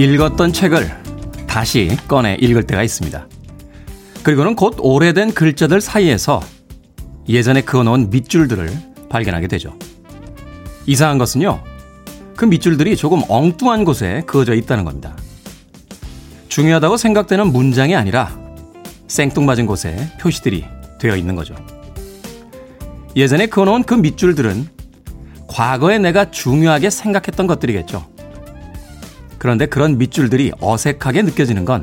읽었던 책을 다시 꺼내 읽을 때가 있습니다. 그리고는 곧 오래된 글자들 사이에서 예전에 그어놓은 밑줄들을 발견하게 되죠. 이상한 것은요, 그 밑줄들이 조금 엉뚱한 곳에 그어져 있다는 겁니다. 중요하다고 생각되는 문장이 아니라 생뚱맞은 곳에 표시들이 되어 있는 거죠. 예전에 그어놓은 그 밑줄들은 과거에 내가 중요하게 생각했던 것들이겠죠. 그런데 그런 밑줄들이 어색하게 느껴지는 건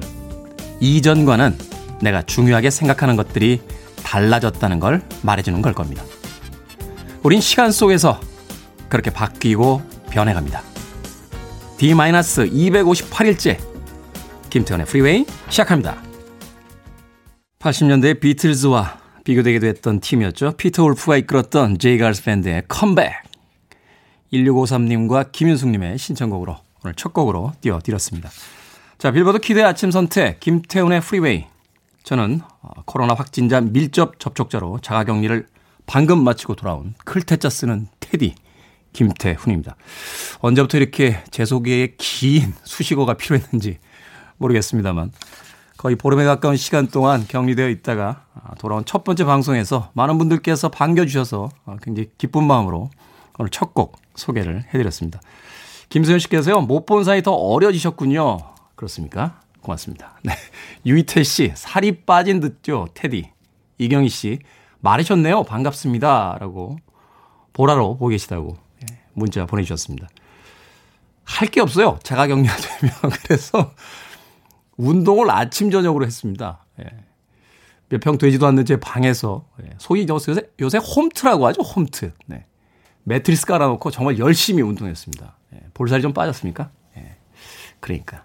이전과는 내가 중요하게 생각하는 것들이 달라졌다는 걸 말해주는 걸 겁니다. 우린 시간 속에서 그렇게 바뀌고 변해갑니다. D-258일째 김태훈의 프리웨이 시작합니다. 80년대 비틀즈와 비교되기도 했던 팀이었죠. 피터 울프가 이끌었던 J. Geils Band의 컴백. 1653님과 김윤숙님의 신청곡으로 오늘 첫 곡으로 띄워드렸습니다. 자, 빌보드 키드의 아침 선택, 김태훈의 프리웨이. 저는 어, 코로나 확진자 밀접 접촉자로 자가 격리를 방금 마치고 돌아온 클 태 자 쓰는 태디, 김태훈입니다. 언제부터 이렇게 제 소개에 긴 수식어가 필요했는지 모르겠습니다만 거의 보름에 가까운 시간 동안 격리되어 있다가 아, 돌아온 첫 번째 방송에서 많은 분들께서 반겨주셔서 어, 굉장히 기쁜 마음으로 오늘 첫 곡 소개를 해드렸습니다. 김소연 씨께서요, 못 본 사이 더 어려지셨군요. 그렇습니까? 고맙습니다. 네. 유이태 씨, 살이 빠진 듯죠, 테디. 이경희 씨, 말하셨네요. 반갑습니다. 라고, 보라로 보고 계시다고 예, 문자 보내주셨습니다. 할 게 없어요. 자가 격리가 되면. 그래서 운동을 아침, 저녁으로 했습니다. 예. 몇평 되지도 않는 제 방에서, 예. 소위 요새, 요새 홈트라고 하죠, 홈트. 네. 매트리스 깔아놓고 정말 열심히 운동했습니다. 예, 볼살이 좀 빠졌습니까? 예, 그러니까.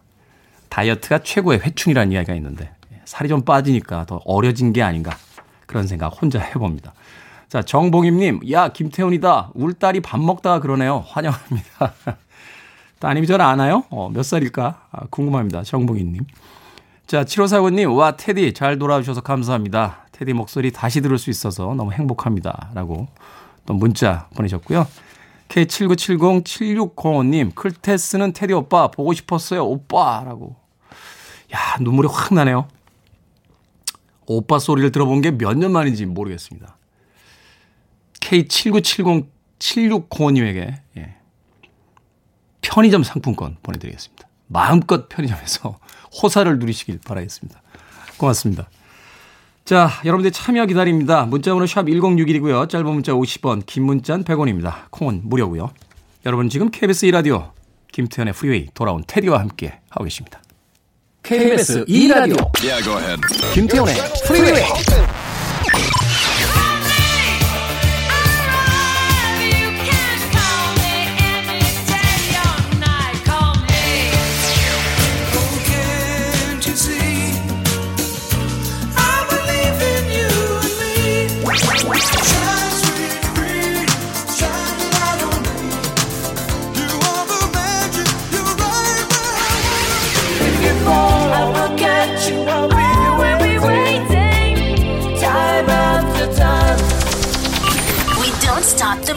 다이어트가 최고의 회춘이라는 이야기가 있는데, 예, 살이 좀 빠지니까 더 어려진 게 아닌가. 그런 생각 혼자 해봅니다. 자, 정봉임님, 야, 김태훈이다. 울 딸이 밥 먹다가 그러네요. 환영합니다. 따님이 저를 아나요? 어, 몇 살일까? 아, 궁금합니다. 정봉임님. 자, 7549님, 와, 테디, 잘 돌아오셔서 감사합니다. 테디 목소리 다시 들을 수 있어서 너무 행복합니다. 라고 또 문자 보내셨고요. K7970-7605님, 클테스는 테디 오빠 보고 싶었어요. 오빠 라고. 야, 눈물이 확 나네요. 오빠 소리를 들어본 게 몇 년 만인지 모르겠습니다. K7970-7605님에게 예. 편의점 상품권 보내드리겠습니다. 마음껏 편의점에서 호사를 누리시길 바라겠습니다. 고맙습니다. 자, 여러분들 참여 기다립니다. 문자번호 샵 1061이고요. 짧은 문자 50원, 긴 문자는 100원입니다. 콩은 무료고요. 여러분 지금 KBS 2라디오 김태훈의 Freeway 돌아온 테디와 함께 하고 계십니다. KBS 2라디오 yeah, 김태훈의 Freeway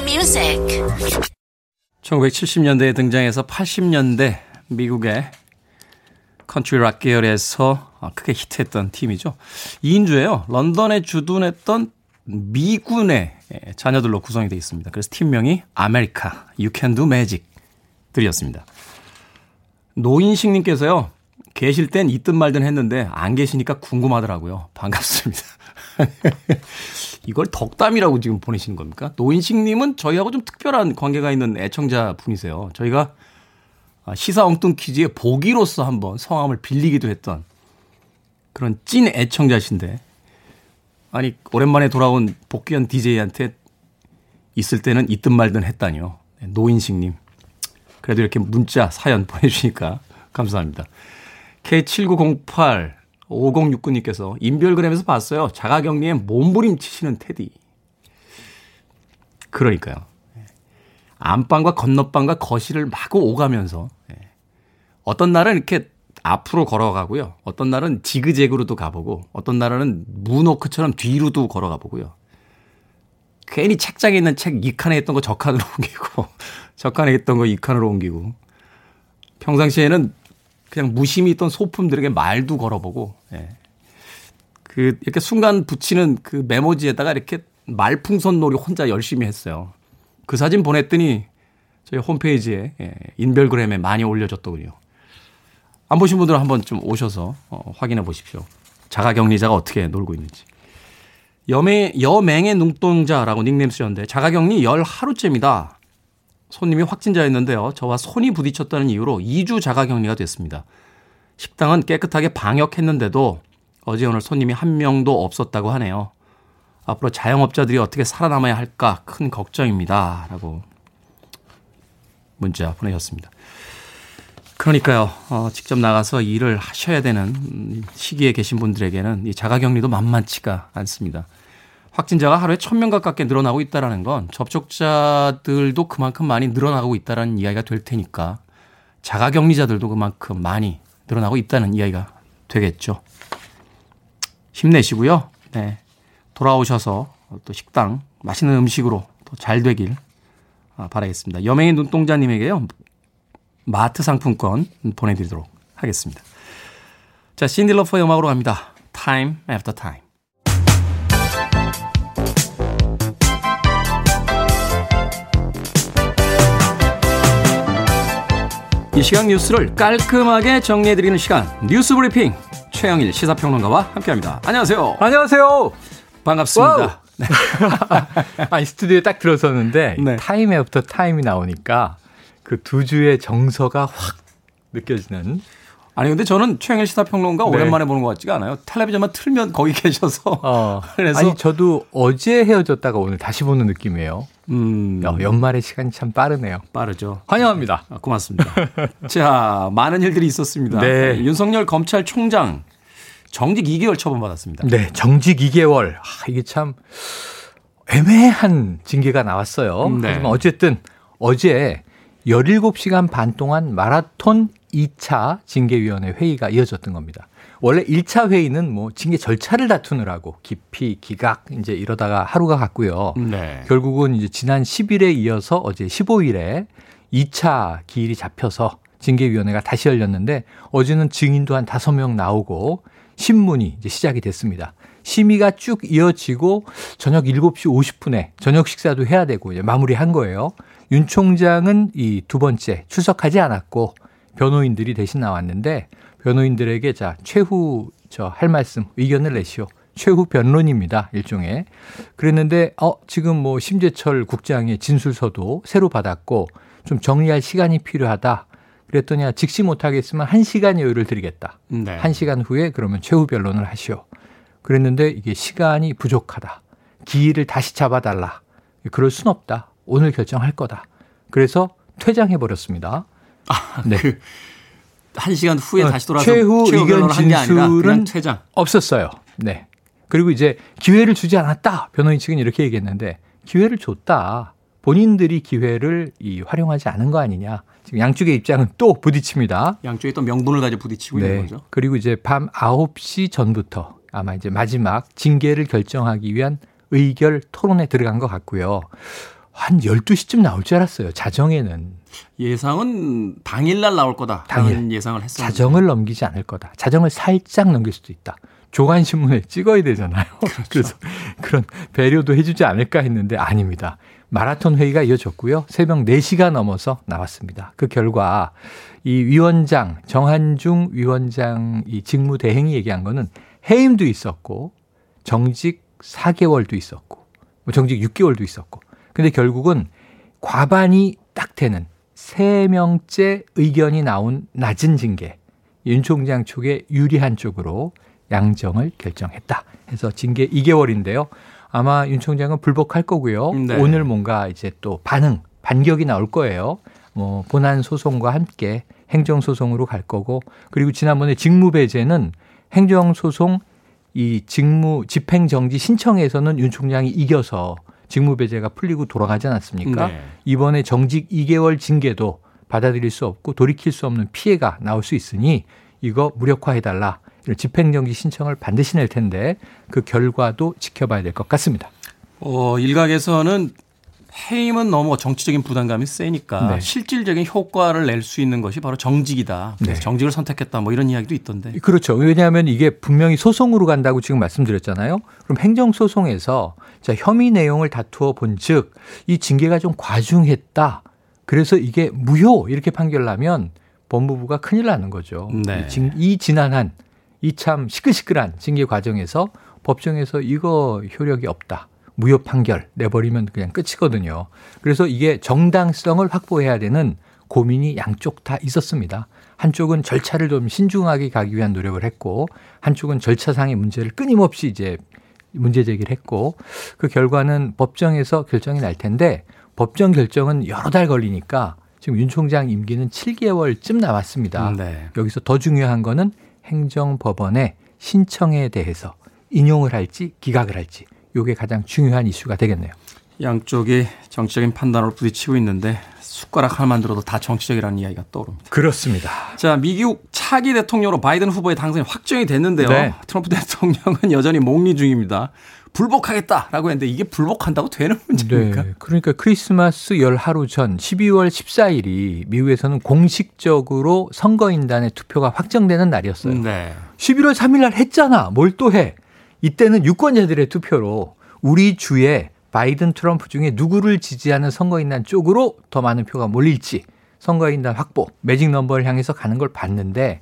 music. 1970년대에 등장해서 80년대 미국의 컨트리 락 계열에서 크게 히트했던 팀이죠. 2인조예요. 런던에 주둔했던 미군의 자녀들로 구성이 되어 있습니다. 그래서 팀명이 America, You Can Do Magic 들으셨습니다. 노인식님께서요. 계실 땐 있든 말든 했는데 안 계시니까 궁금하더라고요. 반갑습니다. 이걸 덕담이라고 지금 보내시는 겁니까? 노인식님은 저희하고 좀 특별한 관계가 있는 애청자 분이세요. 저희가 시사 엉뚱 퀴즈의 보기로서 한번 성함을 빌리기도 했던 그런 찐 애청자신데 아니 오랜만에 돌아온 복귀한 DJ한테 있을 때는 있든 말든 했다니요. 네, 노인식님. 그래도 이렇게 문자 사연 보내주시니까 감사합니다. K7908 5069님께서 인별그램에서 봤어요. 자가격리에 몸부림 치시는 테디. 그러니까요. 안방과 건너방과 거실을 마구 오가면서 예. 어떤 날은 이렇게 앞으로 걸어가고요. 어떤 날은 지그재그로도 가보고 어떤 날은 문워크처럼 뒤로도 걸어가 보고요. 괜히 책장에 있는 책 2칸에 있던 거 저 칸으로 옮기고 저 칸에 있던 거 2칸으로 옮기고 평상시에는 그냥 무심히 있던 소품들에게 말도 걸어보고, 예. 그, 이렇게 순간 붙이는 그 메모지에다가 이렇게 말풍선 놀이 혼자 열심히 했어요. 그 사진 보냈더니 저희 홈페이지에, 예, 인별그램에 많이 올려줬더군요. 안 보신 분들은 한번 좀 오셔서 어, 확인해 보십시오. 자가격리자가 어떻게 놀고 있는지. 여매, 여맹의 눈동자라고 닉네임 쓰셨는데 자가격리 열 하루째입니다. 손님이 확진자였는데요. 저와 손이 부딪혔다는 이유로 2주 자가격리가 됐습니다. 식당은 깨끗하게 방역했는데도 어제 오늘 손님이 한 명도 없었다고 하네요. 앞으로 자영업자들이 어떻게 살아남아야 할까 큰 걱정입니다. 라고 문자 보내셨습니다. 그러니까요, 어, 직접 나가서 일을 하셔야 되는 시기에 계신 분들에게는 이 자가격리도 만만치가 않습니다. 확진자가 하루에 천명 가깝게 늘어나고 있다는 건 접촉자들도 그만큼 많이 늘어나고 있다는 이야기가 될 테니까 자가 격리자들도 그만큼 많이 늘어나고 있다는 이야기가 되겠죠. 힘내시고요. 네. 돌아오셔서 또 식당 맛있는 음식으로 더잘 되길 아, 바라겠습니다. 여맹이 눈동자님에게요. 마트 상품권 보내드리도록 하겠습니다. 자, 신디 로퍼의 음악으로 갑니다. Time after time. 이 시간 뉴스를 깔끔하게 정리해드리는 시간 뉴스 브리핑 최영일 시사평론가와 함께합니다. 안녕하세요. 안녕하세요. 반갑습니다. 네. 아니 스튜디오에 딱 들어섰는데 네. Time After Time이 나오니까 그 두 주의 정서가 확 느껴지는 아니 근데 저는 최영일 시사평론가 네. 오랜만에 보는 것 같지가 않아요. 텔레비전만 틀면 거기 계셔서. 어. 그래서 아니 저도 어제 헤어졌다가 오늘 다시 보는 느낌이에요. 음. 야, 연말의 시간이 참 빠르네요. 빠르죠. 환영합니다. 아, 고맙습니다. 자, 많은 일들이 있었습니다. 네. 윤석열 검찰총장 정직 2개월 처분받았습니다. 네, 정직 2개월. 아, 이게 참 애매한 징계가 나왔어요. 네. 하지만 어쨌든 어제 17시간 반 동안 마라톤 2차 징계위원회 회의가 이어졌던 겁니다. 원래 1차 회의는 뭐 징계 절차를 다투느라고 깊이 기각 이제 이러다가 하루가 갔고요. 네. 결국은 이제 지난 10일에 이어서 어제 15일에 2차 기일이 잡혀서 징계위원회가 다시 열렸는데 어제는 증인도 한 5명 나오고 신문이 이제 시작이 됐습니다. 심의가 쭉 이어지고 저녁 7시 50분에 저녁 식사도 해야 되고 이제 마무리한 거예요. 윤 총장은 이 두 번째 출석하지 않았고 변호인들이 대신 나왔는데 변호인들에게 자 최후 저 할 말씀 의견을 내시오. 최후 변론입니다. 일종의. 그랬는데 어 지금 뭐 심재철 국장의 진술서도 새로 받았고 좀 정리할 시간이 필요하다. 그랬더니 아, 직시 못하겠으면 1시간 여유를 드리겠다. 네. 1시간 후에 그러면 최후 변론을 하시오. 그랬는데 이게 시간이 부족하다. 기일을 다시 잡아달라. 그럴 순 없다. 오늘 결정할 거다. 그래서 퇴장해 버렸습니다. 아, 네. 그, 한 시간 후에 어, 다시 돌아서 최후 의견 진술은 퇴장. 없었어요. 네. 그리고 이제 기회를 주지 않았다. 변호인 측은 이렇게 얘기했는데 기회를 줬다. 본인들이 기회를 이 활용하지 않은 거 아니냐. 지금 양쪽의 입장은 또 부딪힙니다. 양쪽이 또 명분을 가지고 부딪히고 네. 있는 거죠. 그리고 이제 밤 9시 전부터 아마 이제 마지막 징계를 결정하기 위한 의결 토론에 들어간 것 같고요. 한 12시쯤 나올 줄 알았어요. 자정에는. 예상은 당일날 나올 거다. 당일 예상을 했어요. 자정을 넘기지 않을 거다. 자정을 살짝 넘길 수도 있다. 조간신문에 찍어야 되잖아요. 그렇죠. 그래서 그런 배려도 해주지 않을까 했는데 아닙니다. 마라톤 회의가 이어졌고요. 새벽 4시가 넘어서 나왔습니다. 그 결과 이 위원장, 정한중 위원장 이 직무 대행이 얘기한 거는 해임도 있었고 정직 4개월도 있었고 뭐 정직 6개월도 있었고 근데 결국은 과반이 딱 되는 세명째 의견이 나온 낮은 징계 윤 총장 쪽에 유리한 쪽으로 양정을 결정했다. 해서 징계 2개월인데요. 아마 윤 총장은 불복할 거고요. 네. 오늘 뭔가 이제 또 반응, 반격이 나올 거예요. 뭐 본안 소송과 함께 행정 소송으로 갈 거고 그리고 지난번에 직무 배제는 행정 소송 이 직무 집행 정지 신청에서는 윤 총장이 이겨서 직무배제가 풀리고 돌아가지 않았습니까? 네. 이번에 정직 2개월 징계도 받아들일 수 없고 돌이킬 수 없는 피해가 나올 수 있으니 이거 무력화해달라. 집행정지 신청을 반드시 낼 텐데 그 결과도 지켜봐야 될 것 같습니다. 어, 일각에서는 해임은 너무 정치적인 부담감이 세니까 네. 실질적인 효과를 낼 수 있는 것이 바로 정직이다. 네. 정직을 선택했다. 뭐 이런 이야기도 있던데. 그렇죠. 왜냐하면 이게 분명히 소송으로 간다고 지금 말씀드렸잖아요. 그럼 행정소송에서 자, 혐의 내용을 다투어 본 즉 이 징계가 좀 과중했다. 그래서 이게 무효 이렇게 판결나면 법무부가 큰일 나는 거죠. 네. 이 지난한 이 참 시끌시끌한 징계 과정에서 법정에서 이거 효력이 없다. 무효 판결 내버리면 그냥 끝이거든요. 그래서 이게 정당성을 확보해야 되는 고민이 양쪽 다 있었습니다. 한쪽은 절차를 좀 신중하게 가기 위한 노력을 했고 한쪽은 절차상의 문제를 끊임없이 이제 문제 제기를 했고 그 결과는 법정에서 결정이 날 텐데 법정 결정은 여러 달 걸리니까 지금 윤 총장 임기는 7개월쯤 남았습니다. 네. 여기서 더 중요한 거는 행정법원의 신청에 대해서 인용을 할지 기각을 할지 이게 가장 중요한 이슈가 되겠네요. 양쪽이 정치적인 판단으로 부딪히고 있는데 숟가락 하나만 들어도 다 정치적이라는 이야기가 떠오릅니다. 그렇습니다. 자, 미국 차기 대통령으로 바이든 후보의 당선이 확정이 됐는데요. 네. 트럼프 대통령은 여전히 목리 중입니다. 불복하겠다라고 했는데 이게 불복한다고 되는 문제입니까? 네. 그러니까 크리스마스 열 하루 전 12월 14일이 미국에서는 공식적으로 선거인단의 투표가 확정되는 날이었어요. 네. 11월 3일 날 했잖아. 뭘 또 해? 이때는 유권자들의 투표로 우리 주에 바이든 트럼프 중에 누구를 지지하는 선거인단 쪽으로 더 많은 표가 몰릴지 선거인단 확보, 매직 넘버를 향해서 가는 걸 봤는데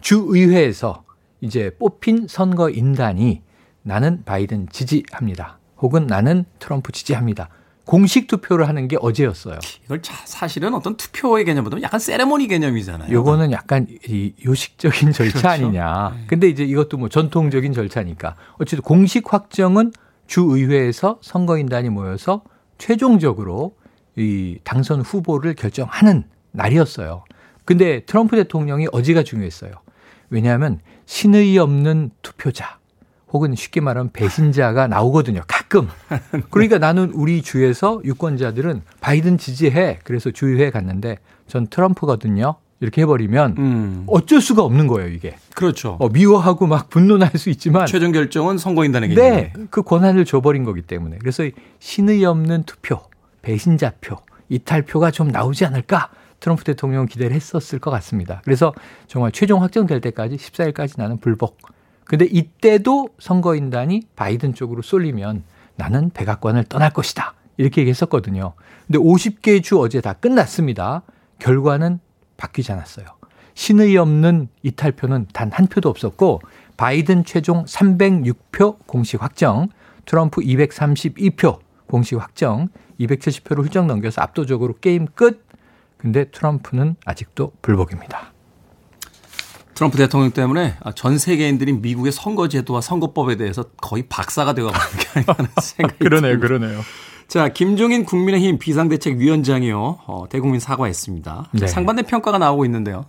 주의회에서 이제 뽑힌 선거인단이 나는 바이든 지지합니다. 혹은 나는 트럼프 지지합니다. 공식 투표를 하는 게 어제였어요. 이걸 사실은 어떤 투표의 개념보다 약간 세레모니 개념이잖아요. 요거는 약간 이 요식적인 절차 그렇죠? 아니냐. 네. 근데 이제 이것도 뭐 전통적인 절차니까. 어쨌든 공식 확정은 주의회에서 선거인단이 모여서 최종적으로 이 당선 후보를 결정하는 날이었어요. 근데 트럼프 대통령이 어제가 중요했어요. 왜냐하면 신의 없는 투표자, 혹은 쉽게 말하면 배신자가 나오거든요. 가끔. 그러니까 나는 우리 주에서 유권자들은 바이든 지지해. 그래서 주의회에 갔는데 전 트럼프거든요. 이렇게 해버리면 음. 어쩔 수가 없는 거예요, 이게. 그렇죠. 어, 미워하고 막 분노날 수 있지만. 최종 결정은 선거인단에게. 네. 그 권한을 줘버린 거기 때문에. 그래서 신의 없는 투표, 배신자표, 이탈표가 좀 나오지 않을까? 트럼프 대통령 기대를 했었을 것 같습니다. 그래서 정말 최종 확정될 때까지 14일까지 나는 불복. 근데 이때도 선거인단이 바이든 쪽으로 쏠리면 나는 백악관을 떠날 것이다. 이렇게 얘기했었거든요. 근데 50개 주 어제 다 끝났습니다. 결과는 바뀌지 않았어요. 신의 없는 이탈표는 단 한 표도 없었고 바이든 최종 306표 공식 확정, 트럼프 232표 공식 확정, 270표를 훌쩍 넘겨서 압도적으로 게임 끝. 근데 트럼프는 아직도 불복입니다. 트럼프 대통령 때문에 전 세계인들이 미국의 선거제도와 선거법에 대해서 거의 박사가 되어가는 게 아니라는 생각이 그러네요, 듭니다. 그러네요. 자, 김종인 국민의힘 비상대책위원장이요, 어, 대국민 사과했습니다. 네. 상반된 평가가 나오고 있는데요.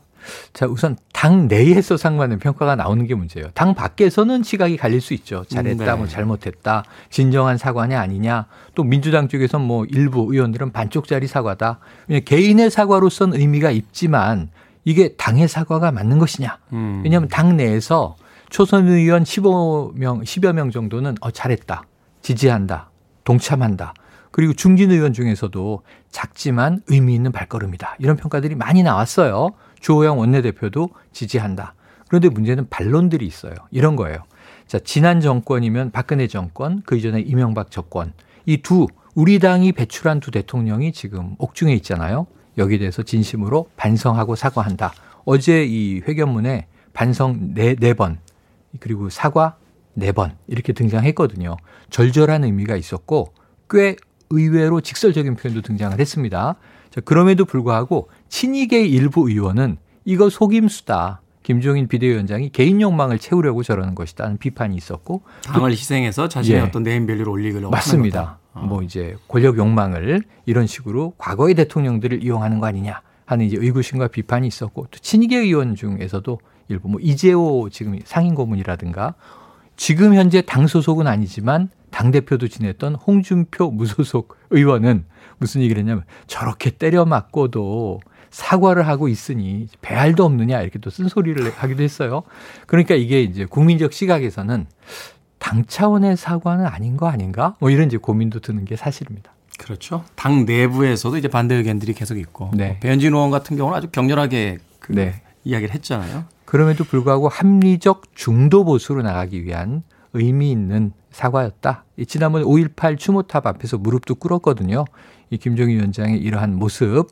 자, 우선 당 내에서 상반된 평가가 나오는 게 문제예요. 당 밖에서는 시각이 갈릴 수 있죠. 잘했다, 네. 뭐 잘못했다, 진정한 사과냐 아니냐. 또 민주당 쪽에서 뭐 일부 의원들은 반쪽짜리 사과다. 개인의 사과로서는 의미가 있지만 이게 당의 사과가 맞는 것이냐. 음. 왜냐하면 당 내에서 초선 의원 15명, 10여 명 정도는 어, 잘했다. 지지한다. 동참한다. 그리고 중진 의원 중에서도 작지만 의미 있는 발걸음이다. 이런 평가들이 많이 나왔어요. 주호영 원내대표도 지지한다. 그런데 문제는 반론들이 있어요. 이런 거예요. 자, 지난 정권이면 박근혜 정권, 그 이전에 이명박 정권. 이 두, 우리 당이 배출한 두 대통령이 지금 옥중에 있잖아요. 여기에 대해서 진심으로 반성하고 사과한다. 어제 이 회견문에 반성 네, 네 번, 그리고 사과 네 번 이렇게 등장했거든요. 절절한 의미가 있었고 꽤 의외로 직설적인 표현도 등장을 했습니다. 자, 그럼에도 불구하고 친이계 일부 의원은 이거 속임수다. 김종인 비대위원장이 개인 욕망을 채우려고 저러는 것이다는 비판이 있었고 당을 희생해서 자신의 예. 어떤 네임밸류를 올리려고 맞습니다. 어. 뭐 이제 권력 욕망을 이런 식으로 과거의 대통령들을 이용하는 거 아니냐 하는 이제 의구심과 비판이 있었고 또 친이계 의원 중에서도 일부 뭐 이재호 지금 상임 고문이라든가 지금 현재 당 소속은 아니지만 당 대표도 지냈던 홍준표 무소속 의원은 무슨 얘기를 했냐면 저렇게 때려 맞고도 사과를 하고 있으니 배알도 없느냐 이렇게 또 쓴소리를 하기도 했어요. 그러니까 이게 이제 국민적 시각에서는 당 차원의 사과는 아닌 거 아닌가? 뭐 이런 이제 고민도 드는 게 사실입니다. 그렇죠. 당 내부에서도 이제 반대 의견들이 계속 있고 네. 뭐 배현진 의원 같은 경우는 아주 격렬하게 그 네. 이야기를 했잖아요. 그럼에도 불구하고 합리적 중도 보수로 나가기 위한 의미 있는 사과였다. 지난번 5.18 추모탑 앞에서 무릎도 꿇었거든요. 이 김정희 위원장의 이러한 모습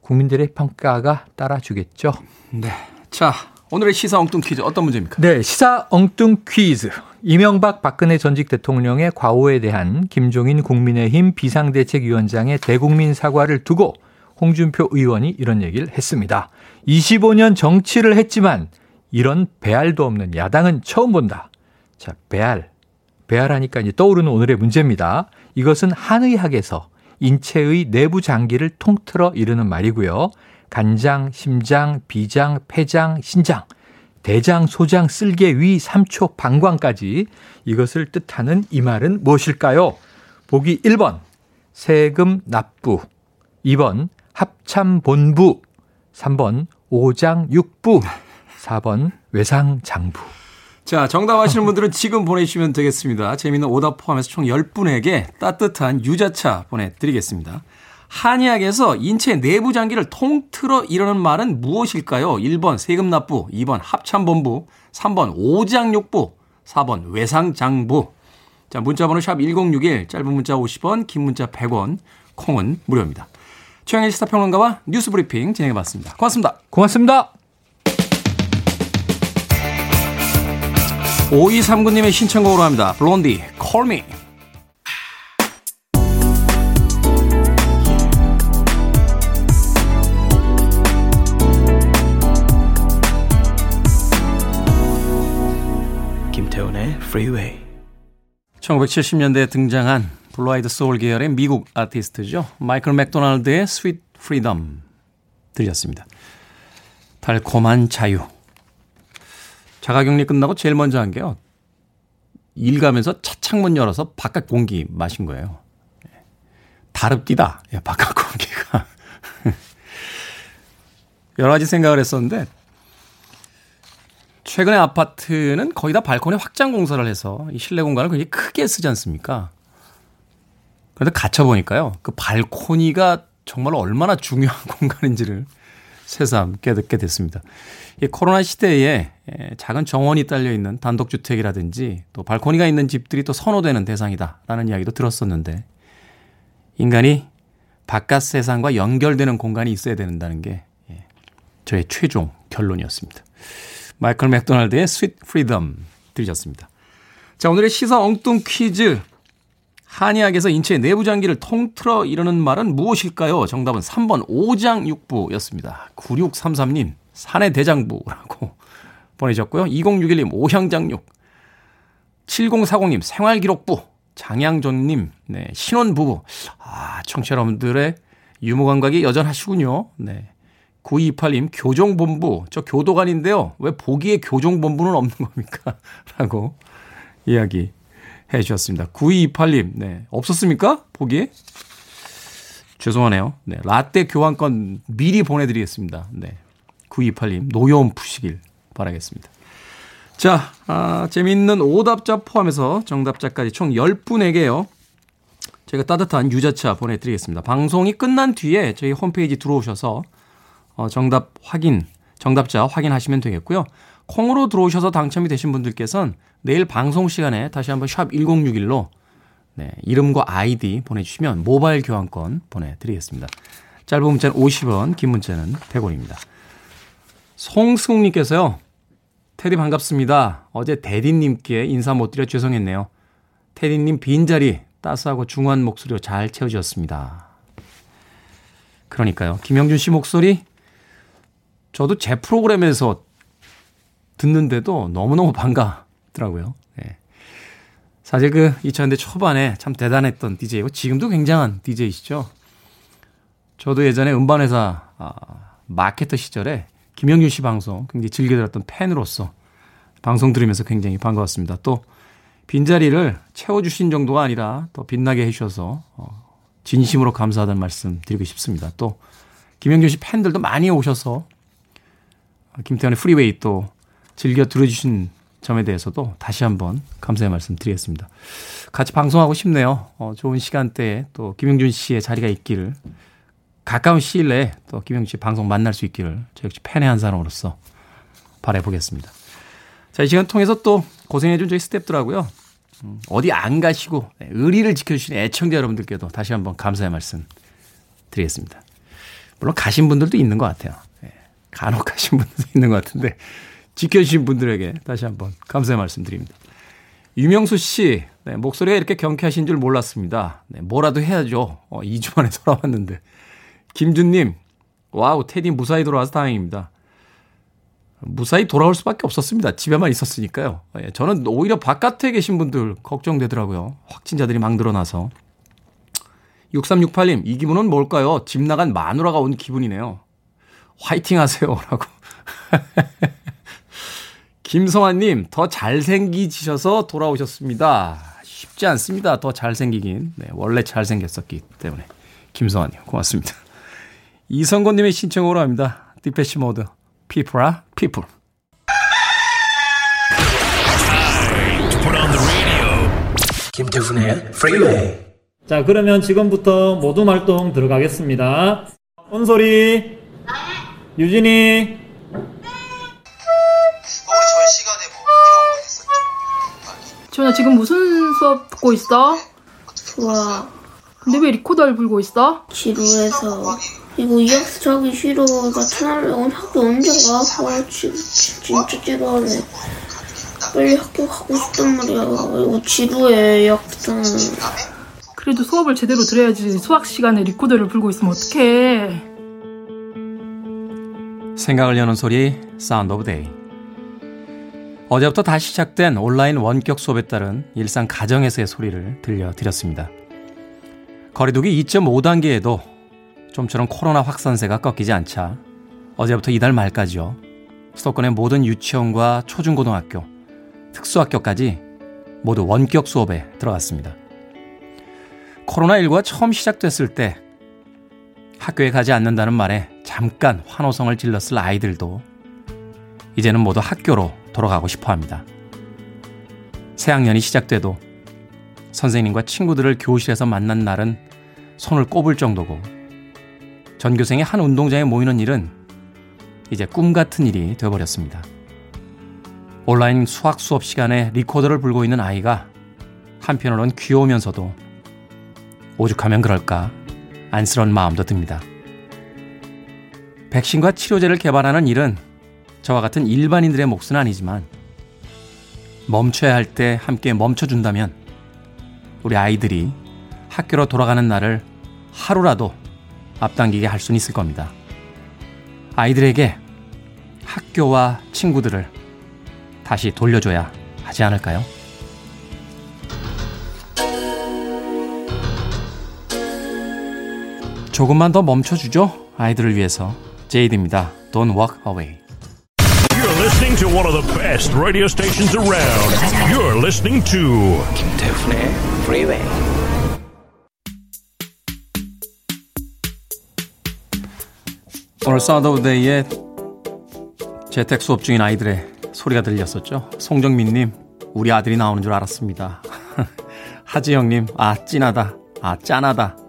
국민들의 평가가 따라주겠죠. 네. 자, 오늘의 시사 엉뚱 퀴즈 어떤 문제입니까? 네, 시사 엉뚱 퀴즈. 이명박 박근혜 전직 대통령의 과오에 대한 김종인 국민의힘 비상대책위원장의 대국민 사과를 두고 홍준표 의원이 이런 얘기를 했습니다. 25년 정치를 했지만 이런 배알도 없는 야당은 처음 본다. 자, 배알. 배알하니까 이제 떠오르는 오늘의 문제입니다. 이것은 한의학에서 인체의 내부 장기를 통틀어 이르는 말이고요. 간장, 심장, 비장, 폐장, 신장, 대장, 소장, 쓸개, 위, 삼초, 방광까지 이것을 뜻하는 이 말은 무엇일까요? 보기 1번 세금 납부, 2번 합참본부, 3번 오장육부, 4번 외상장부. 자, 정답 아시는 분들은 지금 보내주시면 되겠습니다. 재미있는 오답 포함해서 총 10분에게 따뜻한 유자차 보내드리겠습니다. 한의학에서 인체 내부 장기를 통틀어 이르는 말은 무엇일까요? 1번 세금 납부, 2번 합참본부, 3번 오장육부, 4번 외상장부. 자, 문자번호 샵 1061, 짧은 문자 50원, 긴 문자 100원, 콩은 무료입니다. 최영일 시사평론가와 뉴스 브리핑 진행해봤습니다. 고맙습니다. 고맙습니다. 5239님의 신청곡으로 갑니다. Blondie, Call Me. Freeway. 1970년대에 등장한 blue-eyed soul 계열의 미국 아티스트죠. 마이클 맥도날드의 Sweet Freedom 들렸습니다. 달콤한 자유. 자가격리 끝나고 제일 먼저 한 게요. 일 가면서 차 창문 열어서 바깥 공기 마신 거예요. 다릅디다. 야, 바깥 공기가. 여러 가지 생각을 했었는데, 최근에 아파트는 거의 다 발코니 확장 공사를 해서 이 실내 공간을 굉장히 크게 쓰지 않습니까? 그런데 갇혀보니까요, 그 발코니가 정말 얼마나 중요한 공간인지를 새삼 깨닫게 됐습니다. 이 코로나 시대에 작은 정원이 딸려 있는 단독주택이라든지 또 발코니가 있는 집들이 또 선호되는 대상이다라는 이야기도 들었었는데 인간이 바깥 세상과 연결되는 공간이 있어야 된다는 게 예, 저의 최종 결론이었습니다. 마이클 맥도날드의 Sweet Freedom 들으셨습니다. 자, 오늘의 시사 엉뚱 퀴즈 한의학에서 인체 내부 장기를 통틀어 이르는 말은 무엇일까요? 정답은 3번 오장육부였습니다. 9633님 산의 대장부라고 보내셨고요. 2061님 오향장육 7040님 생활기록부 장양존님 네, 신혼부부 아 청취자 여러분들의 유머 감각이 여전하시군요. 네. 9228님 교정본부 저 교도관인데요. 왜 보기에 교정본부는 없는 겁니까? 라고 이야기 해 주셨습니다. 9228님, 네. 없었습니까? 보기에? 죄송하네요. 네. 라떼 교환권 미리 보내드리겠습니다. 네. 9228님, 노여움 푸시길 바라겠습니다. 자, 아, 재미있는 오답자 포함해서 정답자까지 총 10분에게요. 제가 따뜻한 유자차 보내드리겠습니다. 방송이 끝난 뒤에 저희 홈페이지 들어오셔서 어, 정답 확인, 정답자 확인하시면 되겠고요. 콩으로 들어오셔서 당첨이 되신 분들께서는 내일 방송 시간에 다시 한번 샵 1061로 네, 이름과 아이디 보내주시면 모바일 교환권 보내드리겠습니다. 짧은 문자는 50원, 긴 문자는 100원입니다. 송승욱님께서요. 테디 반갑습니다. 어제 대디님께 인사 못 드려 죄송했네요. 테디님 빈자리 따스하고 중후한 목소리로 잘 채워주셨습니다. 그러니까요. 김영준 씨 목소리 저도 제 프로그램에서 듣는데도 너무너무 반갑더라고요. 네. 사실 그 2000년대 초반에 참 대단했던 DJ고 지금도 굉장한 DJ시죠. 저도 예전에 음반회사 아, 마케터 시절에 김영준 씨 방송 굉장히 즐겨 들었던 팬으로서 방송 들으면서 굉장히 반가웠습니다. 또 빈자리를 채워주신 정도가 아니라 더 빛나게 해주셔서 어, 진심으로 감사하다는 말씀 드리고 싶습니다. 또 김영준 씨 팬들도 많이 오셔서 김태훈의 Freeway 또 즐겨 들어주신 점에 대해서도 다시 한번 감사의 말씀 드리겠습니다. 같이 방송하고 싶네요. 어, 좋은 시간대에 또 김영준 씨의 자리가 있기를 가까운 시일 내에 또 김영준 씨 방송 만날 수 있기를 저 역시 팬의 한 사람으로서 바라보겠습니다. 자, 이 시간 통해서 또 고생해준 저희 스탭들하고요. 음, 어디 안 가시고 네, 의리를 지켜주신 애청자 여러분들께도 다시 한번 감사의 말씀 드리겠습니다. 물론 가신 분들도 있는 것 같아요. 네, 간혹 가신 분들도 있는 것 같은데 지켜주신 분들에게 다시 한번 감사의 말씀 드립니다. 유명수 씨, 네, 목소리가 이렇게 경쾌하신 줄 몰랐습니다. 네, 뭐라도 해야죠. 어, 2주 만에 돌아왔는데. 김준님, wow, 테디 무사히 돌아와서 다행입니다. 무사히 돌아올 수밖에 없었습니다. 집에만 있었으니까요. 예, 저는 오히려 바깥에 계신 분들 걱정되더라고요. 확진자들이 막 늘어나서. 6368님, 이 기분은 뭘까요? 집 나간 마누라가 온 기분이네요. 화이팅 하세요. 라고. 김성환님, 더 잘생기셔서 돌아오셨습니다. 쉽지 않습니다. 더 잘생기긴. 네, 원래 잘생겼었기 때문에. 김성환님, 고맙습니다. 이성권님의 신청으로 합니다. 디페시 모드. People are people. 김태훈의 Freeway 자 그러면 지금부터 모둠 활동 들어가겠습니다. 온소리 유진이 지원아 지금 무슨 수업 듣고 있어? 좋아. 근데 왜 리코더를 불고 있어? 지루해서. 이거 이학스 하기 싫어. 나타나면 학교 언제 가? 아, 지, 지, 진짜 지루하네. 빨리 학교 가고 싶단 말이야. 이거 지루해, 이학스는. 그래도 수업을 제대로 들어야지 수학 시간에 리코더를 불고 있으면 어떡해. 생각을 여는 소리, Sound of Day. 어제부터 다시 시작된 온라인 원격 수업에 따른 일상 가정에서의 소리를 들려드렸습니다. 거리두기 2.5단계에도 좀처럼 코로나 확산세가 꺾이지 않자 어제부터 이달 말까지요. 수도권의 모든 유치원과 초중고등학교, 특수학교까지 모두 원격 수업에 들어갔습니다. 코로나19가 처음 시작됐을 때 학교에 가지 않는다는 말에 잠깐 환호성을 질렀을 아이들도 이제는 모두 학교로 돌아가고 싶어 합니다. 새학년이 시작돼도 선생님과 친구들을 교실에서 만난 날은 손을 꼽을 정도고 전교생이 한 운동장에 모이는 일은 이제 꿈 같은 일이 되어버렸습니다. 온라인 수학 수업 시간에 리코더를 불고 있는 아이가 한편으론 귀여우면서도 오죽하면 그럴까 안쓰러운 마음도 듭니다. 백신과 치료제를 개발하는 일은 저와 같은 일반인들의 몫은 아니지만 멈춰야 할 때 함께 멈춰준다면 우리 아이들이 학교로 돌아가는 날을 하루라도 앞당기게 할 수는 있을 겁니다. 아이들에게 학교와 친구들을 다시 돌려줘야 하지 않을까요? 조금만 더 멈춰주죠. 아이들을 위해서. 제이드입니다. Don't walk away. You're listening to one of the best radio stations around. You're listening to 김태훈의 Freeway 오늘 Sound of Day에 재택 수업 중인 아이들의 소리가 들렸었죠. 송정민님, 우리 아들이 나오는 줄 알았습니다. 하지영님, 아, 찐하다. 아, 짠하다.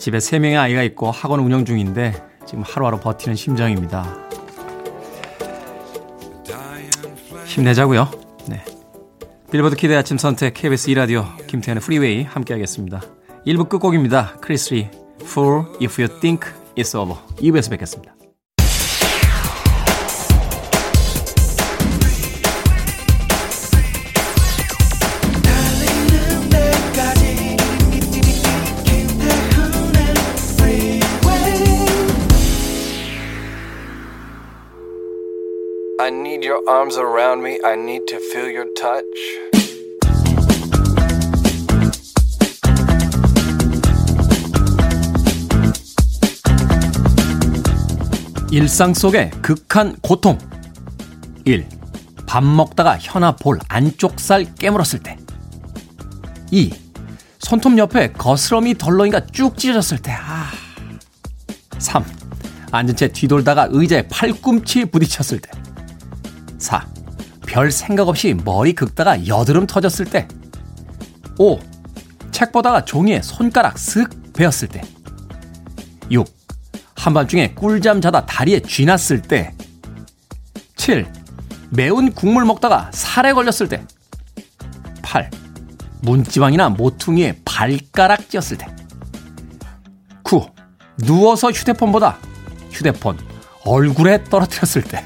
집에 3명의 아이가 있고 학원 운영 중인데 지금 하루하루 버티는 심정입니다. 힘내자고요. 네. 빌보드 kid 아침 선택 KBS 2라디오 김태훈의 Freeway 함께 하겠습니다. 1부 끝곡입니다. 크리스 리아 Fool If You Think It's Over 2부에서 뵙겠습니다. I need your arms around me. I need to feel your touch. 일상 속의 극한 고통. 1. 밥 먹다가 혀나 볼 안쪽 살 깨물었을 때. 2. 손톱 옆에 거스러미 덜렁이가 쭉 찢어졌을 때. 아. 3. 앉은 채 뒤돌다가 의자에 팔꿈치 부딪혔을 때. 4. 별 생각 없이 머리 긁다가 여드름 터졌을 때 5. 책 보다가 종이에 손가락 쓱 베었을 때 6. 한밤중에 꿀잠 자다 다리에 쥐 났을 때 7. 매운 국물 먹다가 살에 걸렸을 때 8. 문지방이나 모퉁이에 발가락 찧었을 때 9. 누워서 휴대폰보다 휴대폰 얼굴에 떨어뜨렸을 때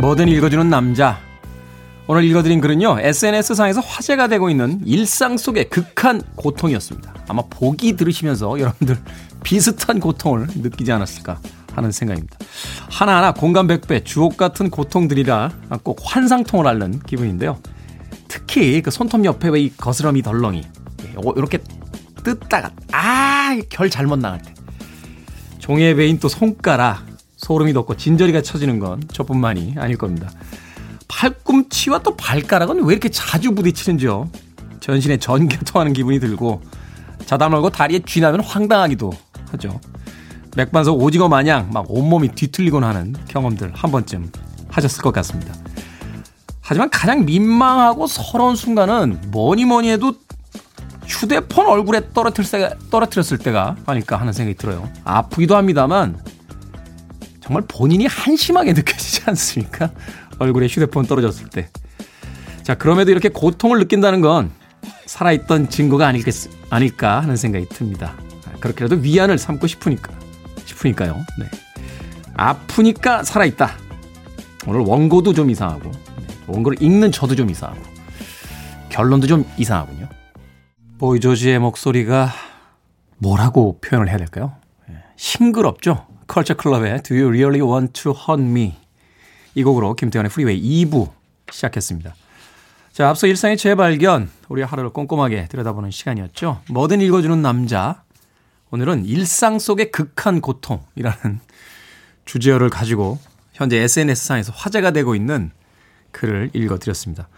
뭐든 읽어주는 남자. 오늘 읽어드린 글은요, SNS상에서 화제가 되고 있는 일상 속의 극한 고통이었습니다. 아마 보기 들으시면서 여러분들 비슷한 고통을 느끼지 않았을까 하는 생각입니다. 하나하나 공감 100배, 주옥 같은 고통들이라 꼭 환상통을 앓는 기분인데요. 특히 그 손톱 옆에 이 거스러미 덜렁이, 이렇게 뜯다가, 아, 결 잘못 나갈 때. 종이에 베인 또 손가락, 소름이 돋고 진저리가 쳐지는 건 저뿐만이 아닐 겁니다. 팔꿈치와 또 발가락은 왜 이렇게 자주 부딪히는지요? 전신에 전교통하는 기분이 들고 자다 말고 다리에 쥐나면 황당하기도 하죠. 맥반석 오징어 마냥 막 온몸이 뒤틀리곤 하는 경험들 한 번쯤 하셨을 것 같습니다. 하지만 가장 민망하고 서러운 순간은 뭐니 뭐니 해도 휴대폰 얼굴에 떨어뜨렸을 때가 아닐까 하는 생각이 들어요. 아프기도 합니다만 정말 본인이 한심하게 느껴지지 않습니까? 얼굴에 휴대폰 떨어졌을 때. 자, 그럼에도 이렇게 고통을 느낀다는 건 살아있던 증거가 아닐겠, 아닐까 하는 생각이 듭니다. 그렇게라도 위안을 삼고 싶으니까, 싶으니까요. 네. 아프니까 살아있다. 오늘 원고도 좀 이상하고, 원고를 읽는 저도 좀 이상하고, 결론도 좀 이상하군요. 보이조지의 목소리가 뭐라고 표현을 해야 될까요? 예, 싱그럽죠? 컬처 클럽의 Do You Really Want to Hurt Me 이 곡으로 김태현의 프리웨이 2부 시작했습니다. 자, 앞서 일상의 재발견, 우리 하루를 꼼꼼하게 들여다보는 시간이었죠. 뭐든 읽어주는 남자. 오늘은 일상 속의 극한 고통이라는 주제어를 가지고 현재 SNS상에서 화제가 되고 있는 글을 읽어드렸습니다.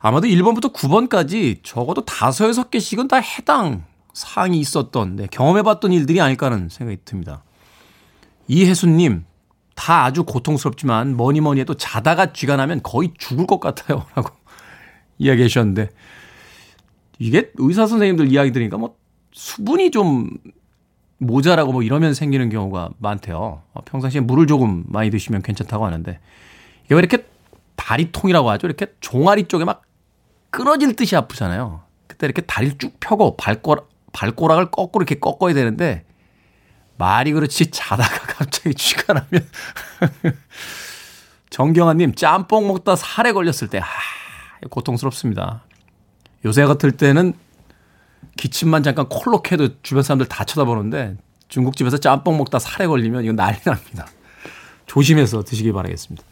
아마도 1번부터 9번까지 적어도 5, 6개씩은 다 해당 사항이 있었던, 네, 경험해봤던 일들이 아닐까 하는 생각이 듭니다. 이혜수님, 다 아주 고통스럽지만 뭐니 뭐니 해도 자다가 쥐가 나면 거의 죽을 것 같아요. 라고 이야기해 주셨는데, 이게 의사 선생님들 이야기 들으니까 뭐 수분이 좀 모자라고 뭐 이러면 생기는 경우가 많대요. 어, 평상시에 물을 조금 많이 드시면 괜찮다고 하는데, 이게 왜 이렇게 다리통이라고 하죠? 이렇게 종아리 쪽에 막 끊어질 듯이 아프잖아요. 그때 이렇게 다리를 쭉 펴고 발꼬락, 발꼬락을 거꾸로 이렇게 꺾어야 되는데, 말이 그렇지 자다가 갑자기 쥐가 나면 정경아님 짬뽕 먹다 살에 걸렸을 때 아, 고통스럽습니다. 요새 같을 때는 기침만 잠깐 콜록해도 주변 사람들 다 쳐다보는데 중국집에서 짬뽕 먹다 살에 걸리면 이건 난리 납니다. 조심해서 드시기 바라겠습니다.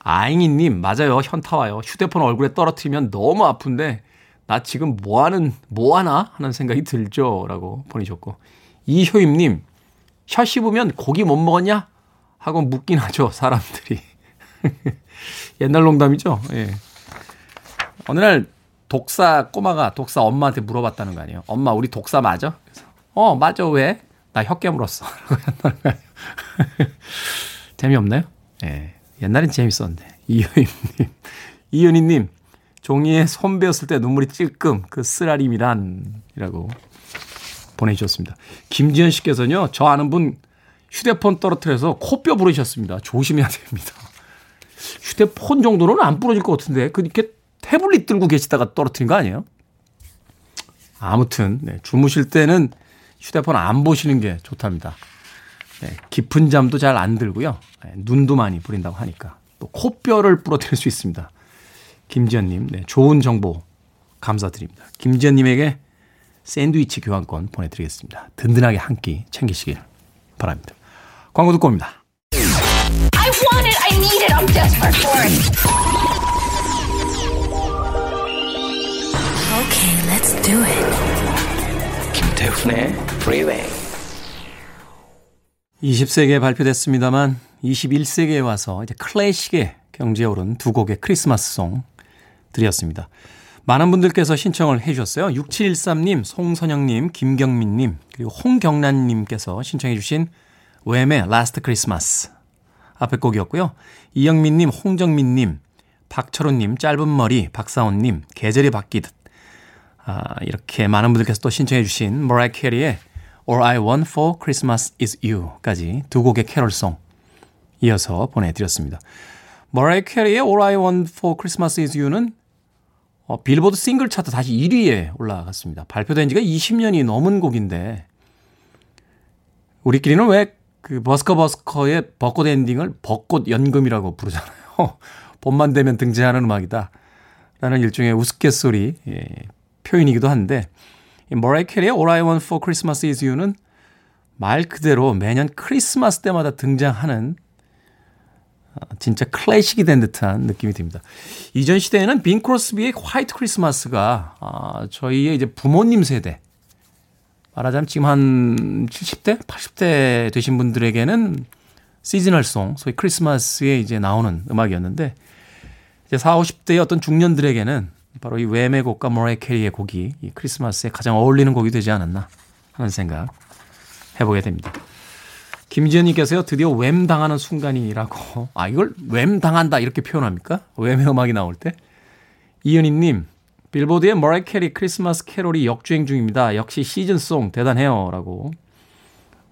아잉이님 맞아요 현타 와요. 휴대폰 얼굴에 떨어뜨리면 너무 아픈데 나 지금 뭐 하는 뭐 하나 하는 생각이 들죠라고 보내셨고 이효임님 혀 씹으면 고기 못 먹었냐? 하고 묻긴 하죠, 사람들이. 옛날 농담이죠? 예. 어느 날 독사 꼬마가 독사 엄마한테 물어봤다는 거 아니에요. 엄마, 우리 독사 맞아? 그래서, 어, 맞아, 왜? 나 혀 깨 물었어. 재미없나요? 예. 옛날엔 재밌었는데. 이효임님. 이은희님, 종이에 손 베었을 때 눈물이 찔끔 그 쓰라림이란, 이라고 보내주셨습니다. 김지현 씨께서는요, 저 아는 분 휴대폰 떨어뜨려서 코뼈 부르셨습니다. 조심해야 됩니다. 휴대폰 정도는 안 부러질 것 같은데, 그렇게 태블릿 들고 계시다가 떨어뜨린 거 아니에요? 아무튼, 네, 주무실 때는 휴대폰 안 보시는 게 좋답니다. 네, 깊은 잠도 잘 안 들고요. 네, 눈도 많이 부린다고 하니까. 또 코뼈를 부러뜨릴 수 있습니다. 김지현님, 네, 좋은 정보 감사드립니다. 김지현님에게 샌드위치 교환권 보내드리겠습니다. 든든하게 한 끼 챙기시길 바랍니다. 광고 듣고 옵니다. I want it, I need it, I'm desperate for it. Okay, let's do it. 김태훈의 Freeway. 20세기에 발표됐습니다만 21세기에 와서 이제 클래식의 경지에 오른 두 곡의 크리스마스 송 드렸습니다. 많은 분들께서 신청을 해 주셨어요. 6713님, 송선영님, 김경민님, 그리고 홍경란님께서 신청해 주신 Wham!의 Last Christmas 앞에 곡이었고요. 이영민님, 홍정민님, 박철호님, 짧은 머리, 박사원님, 계절이 바뀌듯 아, 이렇게 많은 분들께서 또 신청해 주신 머라이어 캐리의 All I Want for Christmas is You까지 두 곡의 캐롤송 이어서 보내드렸습니다. 머라이어 캐리의 All I Want for Christmas is You는 어, 빌보드 싱글 차트 다시 1위에 올라갔습니다. 발표된 지가 20년이 넘은 곡인데 우리끼리는 왜 그 버스커 버스커의 벚꽃 엔딩을 벚꽃 연금이라고 부르잖아요. 봄만 되면 등장하는 음악이다. 라는 일종의 우스갯소리 예, 표현이기도 한데 머라이어 캐리의 All I Want for Christmas is You는 말 그대로 매년 크리스마스 때마다 등장하는 아, 진짜 클래식이 된 듯한 느낌이 듭니다. 이전 시대에는 빈 크로스비의 화이트 크리스마스가 아, 저희의 이제 부모님 세대 말하자면 지금 한 70대, 80대 되신 분들에게는 시즈널송, 소위 크리스마스에 이제 나오는 음악이었는데 이제 40, 50대의 어떤 중년들에게는 바로 이 웸의 곡과 모라이 캐리의 곡이 이 크리스마스에 가장 어울리는 곡이 되지 않았나 하는 생각 해보게 됩니다. 김지현님께서요, 드디어 Wham 당하는 순간이라고. 아, 이걸 Wham 당한다 이렇게 표현합니까? Wham의 음악이 나올 때? 이은희님, 빌보드의 머라이 캐리 크리스마스 캐롤이 역주행 중입니다. 역시 시즌송 대단해요. 라고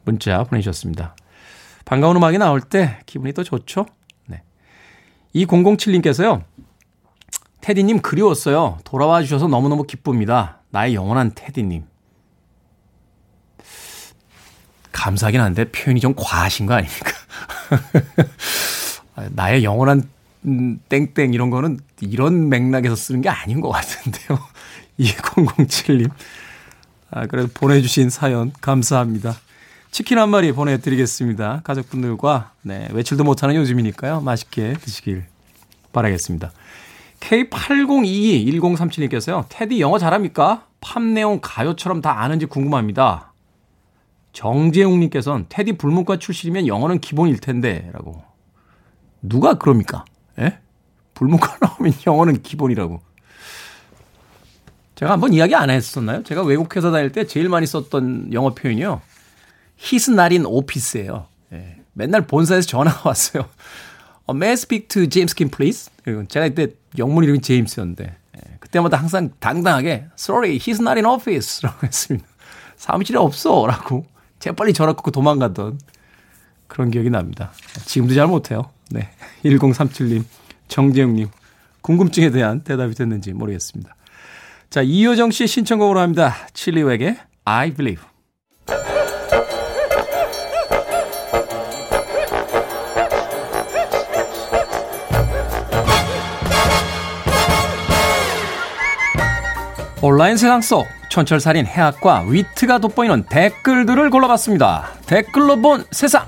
문자 보내주셨습니다. 반가운 음악이 나올 때 기분이 또 좋죠? 네. 2007님께서요, 태디님 그리웠어요. 돌아와 주셔서 너무너무 기쁩니다. 나의 영원한 태디님. 감사하긴 한데 표현이 좀 과하신 거 아닙니까? 나의 영원한 음, 땡땡 이런 거는 이런 맥락에서 쓰는 게 아닌 것 같은데요. 2007님. 아, 그래도 보내주신 사연 감사합니다. 치킨 한 마리 보내드리겠습니다. 가족분들과 네, 외출도 못하는 요즘이니까요. 맛있게 드시길 바라겠습니다. K80221037님께서요. 테디 영어 잘합니까? 팝 내용 가요처럼 다 아는지 궁금합니다. 정재웅님께서는 테디 불문과 출신이면 영어는 기본일 텐데 라고. 누가 그럽니까? 예? 불문과 나오면 영어는 기본이라고. 제가 한번 이야기 안 했었나요? 제가 외국 회사 다닐 때 제일 많이 썼던 영어 표현이요. Not in office예요. 예. 맨날 본사에서 전화가 왔어요. 어, May I speak to James Kim, please? 제가 이때 영문 이름이 제임스였는데 예. 그때마다 항상 당당하게 Sorry, he's not in office 라고 했습니다. 사무실에 없어 라고 재빨리 전화 끊고 도망가던 그런 기억이 납니다. 지금도 잘 못해요. 네. 1037님, 정재영님, 궁금증에 대한 대답이 됐는지 모르겠습니다. 자, 이효정 씨 신청곡으로 합니다. 칠리웩의 I Believe. 온라인 세상 속 촌철살인 해학과 위트가 돋보이는 댓글들을 골라봤습니다. 댓글로 본 세상.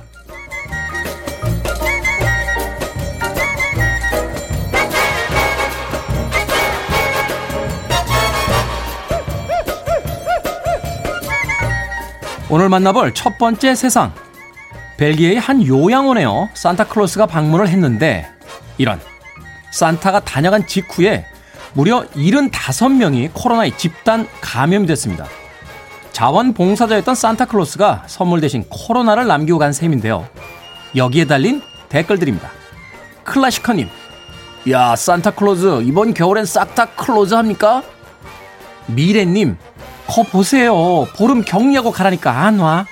오늘 만나볼 첫 번째 세상. 벨기에의 한 요양원에요. 산타클로스가 방문을 했는데 이런 산타가 다녀간 직후에 무려 75명이 코로나에 집단 감염이 됐습니다. 자원봉사자였던 산타클로스가 선물 대신 코로나를 남기고 간 셈인데요. 여기에 달린 댓글들입니다. 클라시커님, 야, 산타클로즈, 이번 겨울엔 싹 다 close 합니까? 미래님, 거 보세요. 보름 격리하고 가라니까 안 와.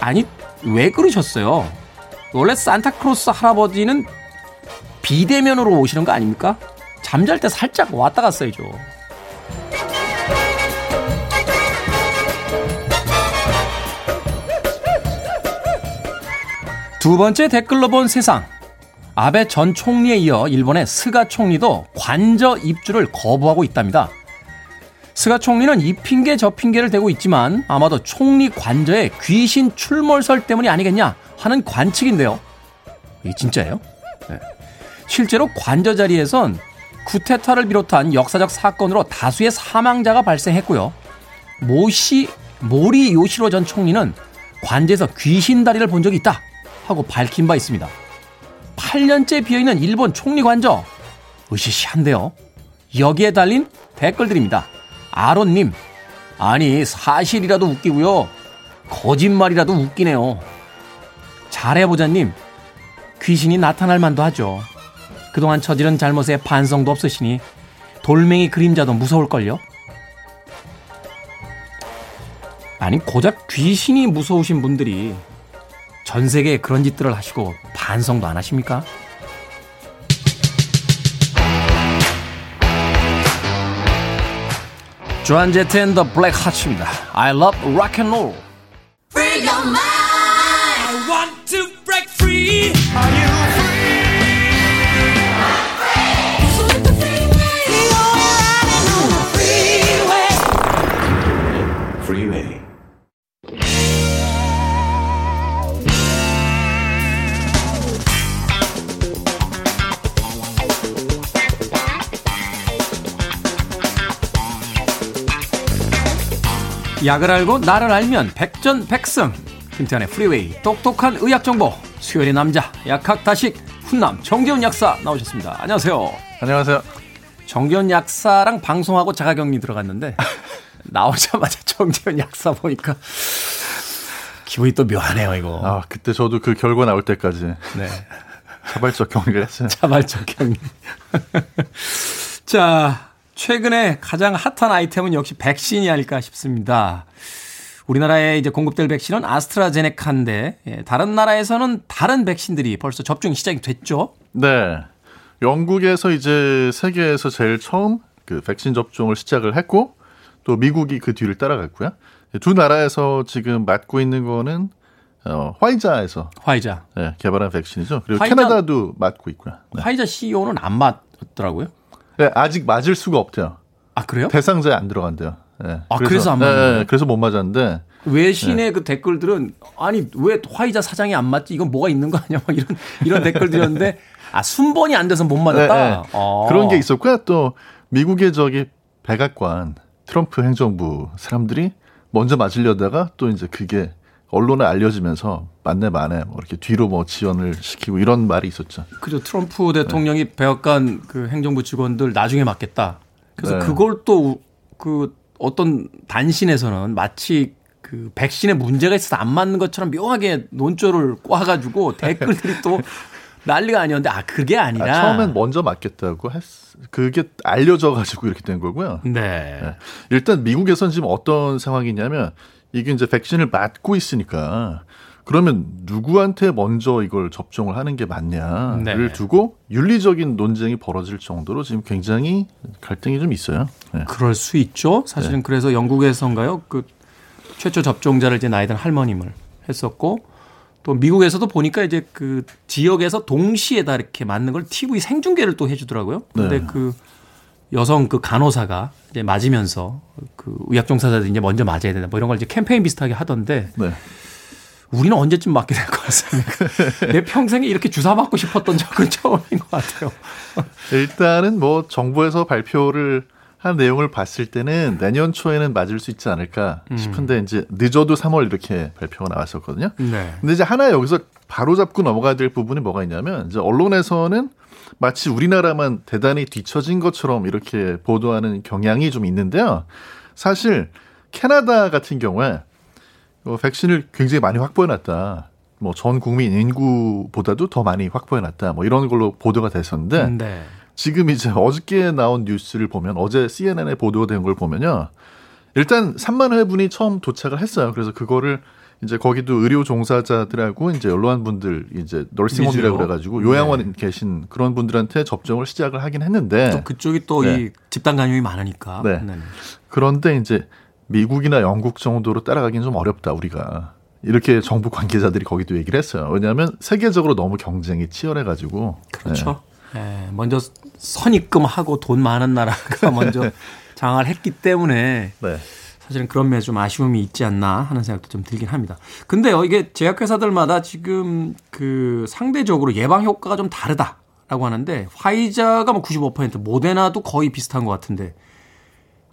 아니, 왜 그러셨어요? 원래 산타클로스 할아버지는 비대면으로 오시는 거 아닙니까? 잠잘 때 살짝 왔다 갔어야죠. 두 번째 댓글로 본 세상. 아베 전 총리에 이어 일본의 스가 총리도 관저 입주를 거부하고 있답니다. 스가 총리는 이 핑계 저 핑계를 대고 있지만 아마도 총리 관저에 귀신 출몰설 때문이 아니겠냐 하는 관측인데요. 이게 진짜예요? 네. 실제로 관저 자리에선 쿠데타를 비롯한 역사적 사건으로 다수의 사망자가 발생했고요. 모시 모리 요시로 전 총리는 관저에서 귀신 다리를 본 적이 있다 하고 밝힌 바 있습니다. 8년째 비어있는 일본 총리 관저 으시시한데요. 여기에 달린 댓글들입니다. 아론님, 아니, 사실이라도 웃기고요. 거짓말이라도 웃기네요. 잘해보자님, 귀신이 나타날 만도 하죠. 그동안 저지른 잘못에 반성도 없으시니 돌멩이 그림자도 무서울걸요? 아니, 고작 귀신이 무서우신 분들이 전 세계에 그런 짓들을 하시고 반성도 안 하십니까? 조한 제트 앤 더 블랙 하츠입니다. I love rock and roll. 약을 알고 나를 알면 백전백승 김태환의 프리웨이 똑똑한 의학 정보 수요일의 남자 약학다식 훈남 정재훈 약사 나오셨습니다. 안녕하세요. 안녕하세요. 정재훈 약사랑 방송하고 자가격리 들어갔는데 나오자마자 정재훈 약사 보니까 기분이 또 묘하네요 이거. 아 그때 저도 그 결과 나올 때까지 네. 자발적 격리를 했어요. 자발적 격리. 자 최근에 가장 핫한 아이템은 역시 백신이 아닐까 싶습니다. 우리나라에 이제 공급될 백신은 아스트라제네카인데 예, 다른 나라에서는 다른 백신들이 벌써 접종이 시작이 됐죠. 네. 영국에서 이제 세계에서 제일 처음 그 백신 접종을 시작을 했고 또 미국이 그 뒤를 따라갔고요. 두 나라에서 지금 맞고 있는 거는 어, 화이자에서 화이자 네, 개발한 백신이죠. 그리고 화이자, 캐나다도 맞고 있고요. 네. 화이자 CEO는 안 맞더라고요. 네, 아직 맞을 수가 없대요. 아 그래요? 대상자에 안 들어간대요. 네. 아 그래서, 그래서 안 맞는 네, 그래서 못 맞았는데 외신의 네. 그 댓글들은 아니 왜 화이자 사장이 안 맞지? 이건 뭐가 있는 거 아니야? 막 이런 이런 댓글들이었는데 아 순번이 안 돼서 못 맞았다. 아. 그런 게 있었고요. 또 미국의 저기 백악관 트럼프 행정부 사람들이 먼저 맞으려다가 또 이제 그게 언론에 알려지면서 만내 만에 뭐 이렇게 뒤로 뭐 지원을 시키고 이런 말이 있었죠. 그죠. 트럼프 대통령이 네. 백악관 그 행정부 직원들 나중에 맞겠다. 그래서 네. 그걸 또 그 어떤 단신에서는 마치 그 백신에 문제가 있어서 안 맞는 것처럼 묘하게 논조를 꽈가지고 댓글들이 또 난리가 아니었는데 아 그게 아니라 아, 처음엔 먼저 맞겠다고 했 그게 알려져 가지고 이렇게 된 거고요. 네. 네. 일단 미국에선 지금 어떤 상황이냐면 이게 이제 백신을 맞고 있으니까 그러면 누구한테 먼저 이걸 접종을 하는 게 맞냐를 네. 두고 윤리적인 논쟁이 벌어질 정도로 지금 굉장히 갈등이 좀 있어요. 네. 그럴 수 있죠. 사실은 네. 그래서 영국에서인가요? 그 최초 접종자를 이제 나이든 할머님을 했었고 또 미국에서도 보니까 이제 그 지역에서 동시에 다 이렇게 맞는 걸 TV 생중계를 또 해주더라고요. 근데 네. 그 여성 그 간호사가 이제 맞으면서 그 의약 종사자들이 이제 먼저 맞아야 된다. 뭐 이런 걸 이제 캠페인 비슷하게 하던데. 네. 우리는 언제쯤 맞게 될 것 같습니까? 내 평생에 이렇게 주사 맞고 싶었던 적은 처음인 것 같아요. 일단은 뭐 정부에서 발표를 한 내용을 봤을 때는 내년 초에는 맞을 수 있지 않을까 음. 싶은데 음. 이제 늦어도 3월 이렇게 발표가 나왔었거든요. 네. 근데 이제 하나 여기서 바로 잡고 넘어가야 될 부분이 뭐가 있냐면 이제 언론에서는 마치 우리나라만 대단히 뒤처진 것처럼 이렇게 보도하는 경향이 좀 있는데요. 사실 캐나다 같은 경우에 어, 백신을 굉장히 많이 확보해놨다. 뭐 전 국민 인구보다도 더 많이 확보해놨다. 뭐 이런 걸로 보도가 됐었는데 네. 지금 이제 어저께 나온 뉴스를 보면 어제 CNN에 보도된 걸 보면요. 일단 3만 회분이 처음 도착을 했어요. 그래서 그거를 이제 거기도 의료 종사자들하고 이제 연로한 분들 이제 널싱홈이라고 그래가지고 요양원 네. 계신 그런 분들한테 접종을 시작을 하긴 했는데 또 그쪽이 또이 네. 집단 감염이 많으니까. 네. 네 그런데 이제 미국이나 영국 정도로 따라가기는 좀 어렵다 우리가 이렇게 정부 관계자들이 거기도 얘기를 했어요. 왜냐하면 세계적으로 너무 경쟁이 치열해가지고. 그렇죠. 네. 먼저 선입금하고 돈 많은 나라가 먼저 장을 했기 때문에. 네. 사실은 그런 면에 좀 아쉬움이 있지 않나 하는 생각도 좀 들긴 합니다. 근데요, 이게 제약회사들마다 지금 그 상대적으로 예방 효과가 좀 다르다라고 하는데 화이자가 뭐 95%, 모데나도 거의 비슷한 것 같은데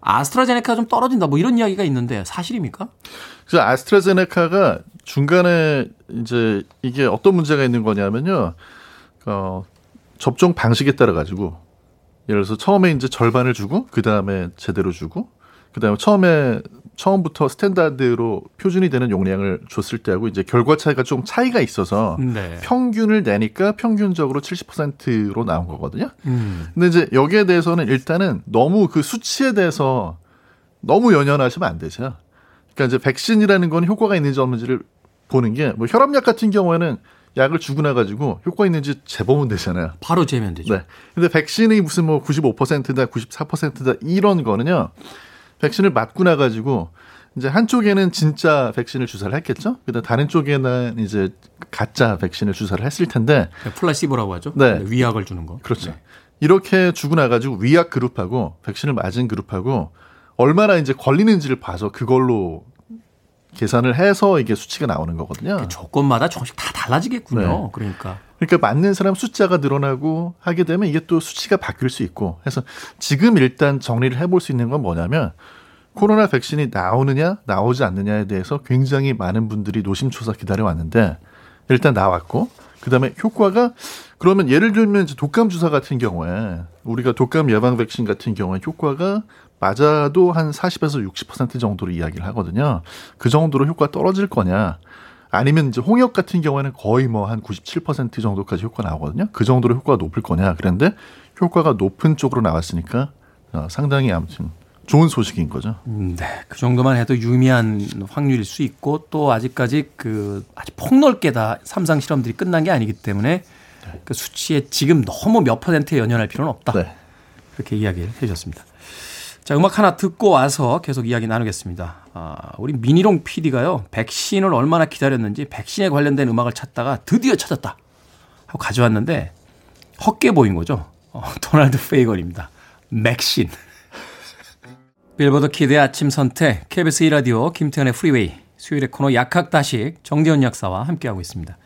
아스트라제네카 좀 떨어진다 뭐 이런 이야기가 있는데 사실입니까? 그래서 아스트라제네카가 중간에 이제 이게 어떤 문제가 있는 거냐면요. 어, 접종 방식에 따라 가지고 예를 들어서 처음에 이제 절반을 주고 그 다음에 제대로 주고 그 다음에 처음에 처음부터 스탠다드로 표준이 되는 용량을 줬을 때하고 이제 결과 차이가 좀 차이가 있어서 네. 평균을 내니까 평균적으로 70%로 나온 거거든요. 음. 근데 이제 여기에 대해서는 일단은 너무 그 수치에 대해서 너무 연연하시면 안 되죠. 그러니까 이제 백신이라는 건 효과가 있는지 없는지를 보는 게 뭐 혈압약 같은 경우에는 약을 주고 나가지고 효과 있는지 재보면 되잖아요. 바로 재면 되죠. 네. 근데 백신이 무슨 뭐 95%다, 94%다 이런 거는요. 백신을 맞고 나가지고 이제 한쪽에는 진짜 백신을 주사를 했겠죠. 그다음 다른 쪽에는 이제 가짜 백신을 주사를 했을 텐데 네, 플라시보라고 하죠. 네. 네. 위약을 주는 거. 그렇죠. 네. 이렇게 주고 나가지고 위약 그룹하고 백신을 맞은 그룹하고 얼마나 이제 걸리는지를 봐서 그걸로 계산을 해서 이게 수치가 나오는 거거든요. 조건마다 조금씩 다 달라지겠군요. 네. 그러니까. 그러니까 맞는 사람 숫자가 늘어나고 하게 되면 이게 또 수치가 바뀔 수 있고 해서 지금 일단 정리를 해볼 수 있는 건 뭐냐면 코로나 백신이 나오느냐 나오지 않느냐에 대해서 굉장히 많은 분들이 노심초사 기다려 왔는데 일단 나왔고 그다음에 효과가 그러면 예를 들면 독감 주사 같은 경우에 우리가 독감 예방 백신 같은 경우에 효과가 맞아도 한 40에서 60% 정도로 이야기를 하거든요. 그 정도로 효과 떨어질 거냐? 아니면 이제 홍역 같은 경우에는 거의 뭐 한 97% 정도까지 효과 나오거든요. 그 정도로 효과가 높을 거냐? 그런데 효과가 높은 쪽으로 나왔으니까 어, 상당히 아무튼 좋은 소식인 거죠. 음, 네. 그 정도만 해도 유의미한 확률일 수 있고 또 아직까지 그 아주 폭넓게 다 삼상 실험들이 끝난 게 아니기 때문에 네. 그 수치에 지금 너무 몇 퍼센트에 연연할 필요는 없다. 네. 그렇게 이야기를 해 주셨습니다. 자, 음악 하나 듣고 와서 계속 이야기 나누겠습니다. 아, 우리 미니롱 PD가요, 백신을 얼마나 기다렸는지 백신에 관련된 음악을 찾다가 드디어 찾았다. 하고 가져왔는데, 헛게 보인 거죠. 어, 도널드 페이건입니다. 맥신. 빌보드 키드의 아침 선택, KBS 2라디오, 김태훈의 프리웨이, 수요일의 코너 약학다식, 정재훈 약사와 함께하고 있습니다.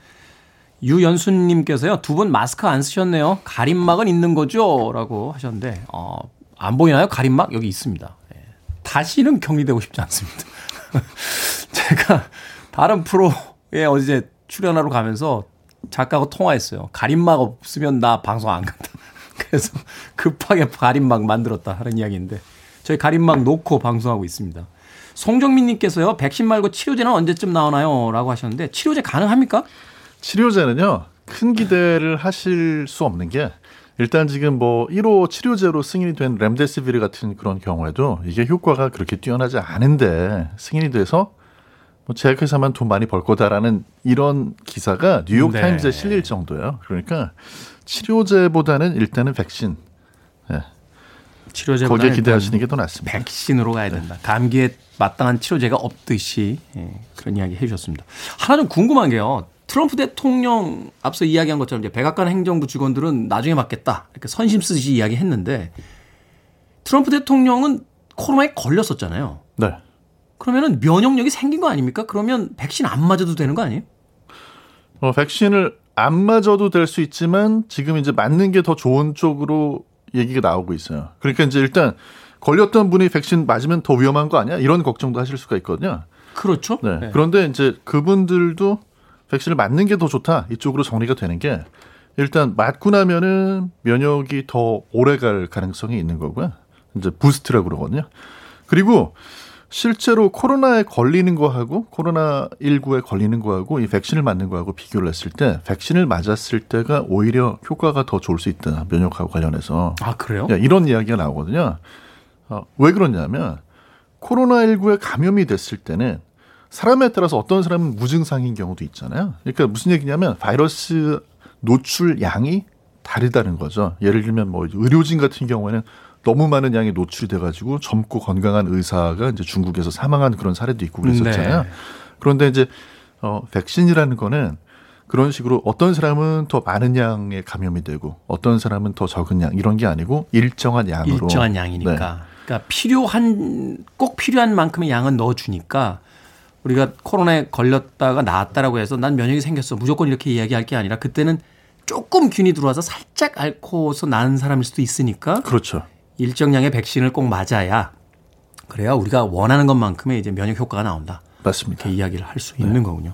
유연수님께서요, 두 분 마스크 안 쓰셨네요. 가림막은 있는 거죠? 라고 하셨는데, 어, 안 보이나요? 가림막 여기 있습니다. 예. 다시는 격리되고 싶지 않습니다. 제가 다른 프로에 어제 출연하러 가면서 작가하고 통화했어요. 가림막 없으면 나 방송 안 간다. 그래서 급하게 가림막 만들었다 하는 이야기인데 저희 가림막 놓고 방송하고 있습니다. 송정민님께서요, 백신 말고 치료제는 언제쯤 나오나요? 라고 하셨는데, 치료제 가능합니까? 치료제는요, 큰 기대를 하실 수 없는 게, 일단 지금 뭐 1호 치료제로 승인이 된 렘데시비르 같은 그런 경우에도 이게 효과가 그렇게 뛰어나지 않은데 승인이 돼서 뭐 제약회사만 돈 많이 벌 거다라는 이런 기사가 뉴욕 네. 타임즈에 실릴 정도예요. 그러니까 치료제보다는 일단은 백신. 네. 치료제보다 거기에 기대하시는 게 더 낫습니다. 백신으로 가야 된다. 네. 감기에 마땅한 치료제가 없듯이 예, 그런 이야기 해주셨습니다. 하나 좀 궁금한 게요. 트럼프 대통령 앞서 이야기한 것처럼 이제 백악관 행정부 직원들은 나중에 맞겠다 이렇게 선심 쓰듯이 이야기했는데 트럼프 대통령은 코로나에 걸렸었잖아요. 네. 그러면은 면역력이 생긴 거 아닙니까? 그러면 백신 안 맞아도 되는 거 아니에요? 어, 백신을 안 맞아도 될 수 있지만 지금 이제 맞는 게 더 좋은 쪽으로 얘기가 나오고 있어요. 그러니까 이제 일단 걸렸던 분이 백신 맞으면 더 위험한 거 아니야? 이런 걱정도 하실 수가 있거든요. 그렇죠. 네. 네. 그런데 이제 그분들도 백신을 맞는 게 더 좋다 이쪽으로 정리가 되는 게 일단 맞고 나면은 면역이 더 오래 갈 가능성이 있는 거고요. 이제 부스트라고 그러거든요. 그리고 실제로 코로나에 걸리는 거하고 코로나 19에 걸리는 거하고 이 백신을 맞는 거하고 비교를 했을 때 백신을 맞았을 때가 오히려 효과가 더 좋을 수 있다 면역하고 관련해서 아 그래요? 네, 이런 이야기가 나오거든요. 어, 왜 그러냐면 코로나 19에 감염이 됐을 때는 사람에 따라서 어떤 사람은 무증상인 경우도 있잖아요. 그러니까 무슨 얘기냐면 바이러스 노출 양이 다르다는 거죠. 예를 들면 뭐 의료진 같은 경우에는 너무 많은 양이 노출이 돼가지고 젊고 건강한 의사가 이제 중국에서 사망한 그런 사례도 있고 그랬었잖아요. 네. 그런데 이제 어 백신이라는 거는 그런 식으로 어떤 사람은 더 많은 양의 감염이 되고 어떤 사람은 더 적은 양 이런 게 아니고 일정한 양으로 일정한 양이니까 네. 그러니까 필요한 꼭 필요한 만큼의 양은 넣어주니까 우리가 코로나에 걸렸다가 나았다라고 해서 난 면역이 생겼어. 무조건 이렇게 이야기할 게 아니라 그때는 조금 균이 들어와서 살짝 앓고서 나은 사람일 수도 있으니까. 그렇죠. 일정량의 백신을 꼭 맞아야 그래야 우리가 원하는 것만큼의 이제 면역 효과가 나온다. 맞습니다. 이렇게 이야기를 할 수 있는 네. 거군요.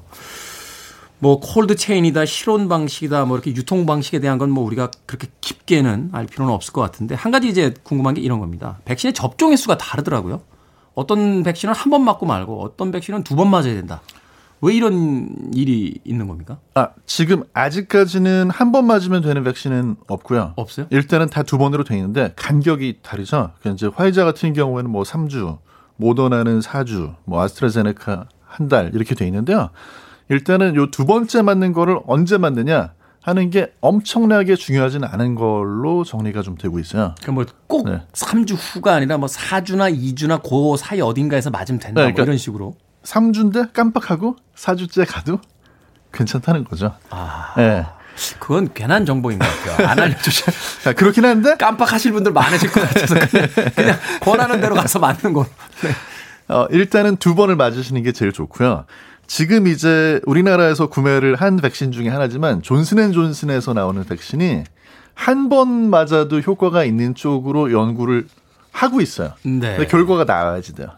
뭐 콜드 체인이다, 실온 방식이다, 뭐 이렇게 유통 방식에 대한 건 뭐 우리가 그렇게 깊게는 알 필요는 없을 것 같은데 한 가지 이제 궁금한 게 이런 겁니다. 백신의 접종 횟수가 다르더라고요. 어떤 백신은 한 번 맞고 말고 어떤 백신은 두 번 맞아야 된다. 왜 이런 일이 있는 겁니까? 아, 지금 아직까지는 한 번 맞으면 되는 백신은 없고요. 없어요? 일단은 다 두 번으로 돼 있는데 간격이 다르죠. 그러니까 이제 화이자 같은 경우에는 뭐 3주, 모더나는 4주, 뭐 아스트라제네카 한 달 이렇게 돼 있는데요. 일단은 요 두 번째 맞는 거를 언제 맞느냐 하는 게 엄청나게 중요하지는 않은 걸로 정리가 좀 되고 있어요. 그러니까 뭐꼭 네. 3주 후가 아니라 뭐 4주나 2주나 그 사이 어딘가에서 맞으면 된다. 네, 그러니까 뭐 이런 식으로. 3주인데 깜빡하고 4주째 가도 괜찮다는 거죠. 아. 네. 그건 괜한 정보인 것 같아요. 안 알려주셔. 그렇긴 한데 깜빡하실 분들 많으실 것 같아서 그냥, 그냥 권하는 대로 가서 맞는 거. 네. 어, 일단은 두 번을 맞으시는 게 제일 좋고요. 지금 이제 우리나라에서 구매를 한 백신 중에 하나지만 존슨앤존슨에서 나오는 백신이 한 번 맞아도 효과가 있는 쪽으로 연구를 하고 있어요. 네. 결과가 나와야지 돼요.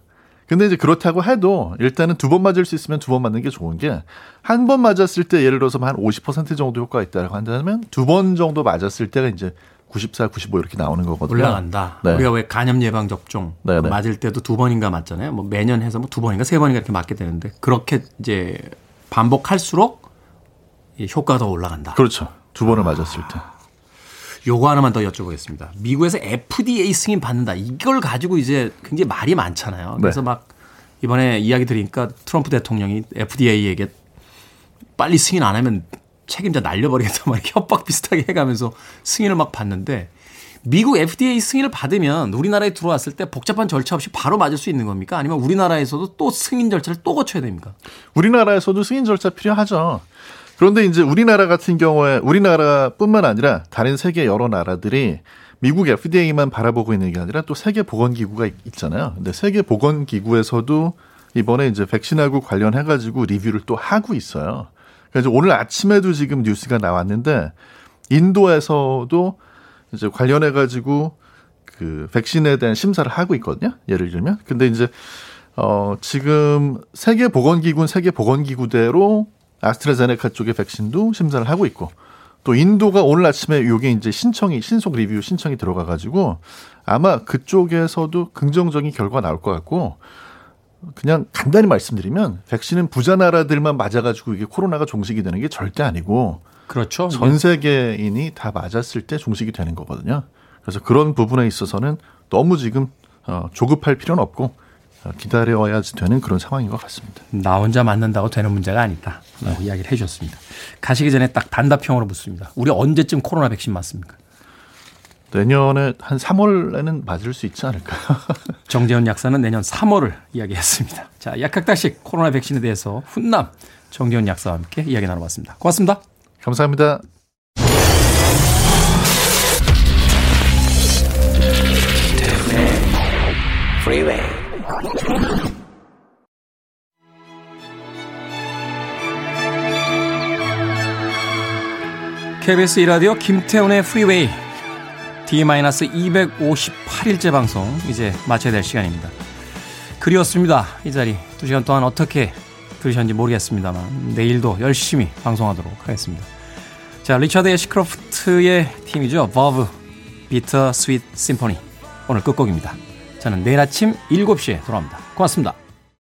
근데 이제 그렇다고 해도 일단은 두 번 맞을 수 있으면 두 번 맞는 게 좋은 게 한 번 맞았을 때 예를 들어서 한 50% 정도 효과가 있다고 한다면 두 번 정도 맞았을 때가 이제 94, 95 이렇게 나오는 거거든요. 올라간다. 네. 우리가 왜 간염 예방 접종 네네. 네. 맞을 때도 두 번인가 맞잖아요. 뭐 매년 해서 뭐 두 번인가 세 번인가 이렇게 맞게 되는데 그렇게 이제 반복할수록 효과가 더 올라간다. 그렇죠. 두 번을 아. 맞았을 때. 요거 하나만 더 여쭤보겠습니다. 미국에서 FDA 승인 받는다. 이걸 가지고 이제 굉장히 말이 많잖아요. 네. 그래서 네. 막 이번에 이야기 드리니까 트럼프 대통령이 FDA에게 빨리 승인 안 하면 책임자 날려버리겠다 막 이렇게 협박 비슷하게 해가면서 승인을 막 받는데 미국 FDA 승인을 받으면 우리나라에 들어왔을 때 복잡한 절차 없이 바로 맞을 수 있는 겁니까? 아니면 우리나라에서도 또 승인 절차를 또 거쳐야 됩니까? 우리나라에서도 승인 절차 필요하죠. 그런데 이제 우리나라 같은 경우에 우리나라뿐만 아니라 다른 세계 여러 나라들이 미국 FDA만 바라보고 있는 게 아니라 또 세계 보건기구가 있잖아요. 근데 세계 보건기구에서도 이번에 이제 백신하고 관련해 가지고 리뷰를 또 하고 있어요. 그래서 오늘 아침에도 지금 뉴스가 나왔는데 인도에서도 이제 관련해 가지고 그 백신에 대한 심사를 하고 있거든요. 예를 들면. 근데 이제 어 지금 세계 보건 기구는 세계 보건 기구대로 아스트라제네카 쪽의 백신도 심사를 하고 있고 또 인도가 오늘 아침에 요게 이제 신청이 신속 리뷰 신청이 들어가 가지고 아마 그쪽에서도 긍정적인 결과 나올 것 같고 그냥 간단히 말씀드리면 백신은 부자 나라들만 맞아가지고 이게 코로나가 종식이 되는 게 절대 아니고 그렇죠. 전 세계인이 다 맞았을 때 종식이 되는 거거든요. 그래서 그런 부분에 있어서는 너무 지금 어, 조급할 필요는 없고 기다려야지 되는 그런 상황인 것 같습니다. 나 혼자 맞는다고 되는 문제가 아니다. 라고 네. 이야기를 해 주셨습니다. 가시기 전에 딱 단답형으로 묻습니다. 우리 언제쯤 코로나 백신 맞습니까? 내년에 한 3월에는 맞을 수 있지 않을까요? 정재훈 약사는 내년 3월을 이야기했습니다. 자, 약학다식 코로나 백신에 대해서 훈남 정재훈 약사와 함께 이야기 나눠봤습니다. 고맙습니다. 감사합니다. KBS 이라디오 김태훈의 프리웨이 D-258일째 방송 이제 마쳐야 될 시간입니다. 그리웠습니다. 이 자리. 두 시간 동안 어떻게 들으셨는지 모르겠습니다만 내일도 열심히 방송하도록 하겠습니다. 자, 리처드 애쉬크로프트의 팀이죠. 버브 Bitter Sweet Symphony 오늘 끝곡입니다. 저는 내일 아침 7시에 돌아옵니다. 고맙습니다.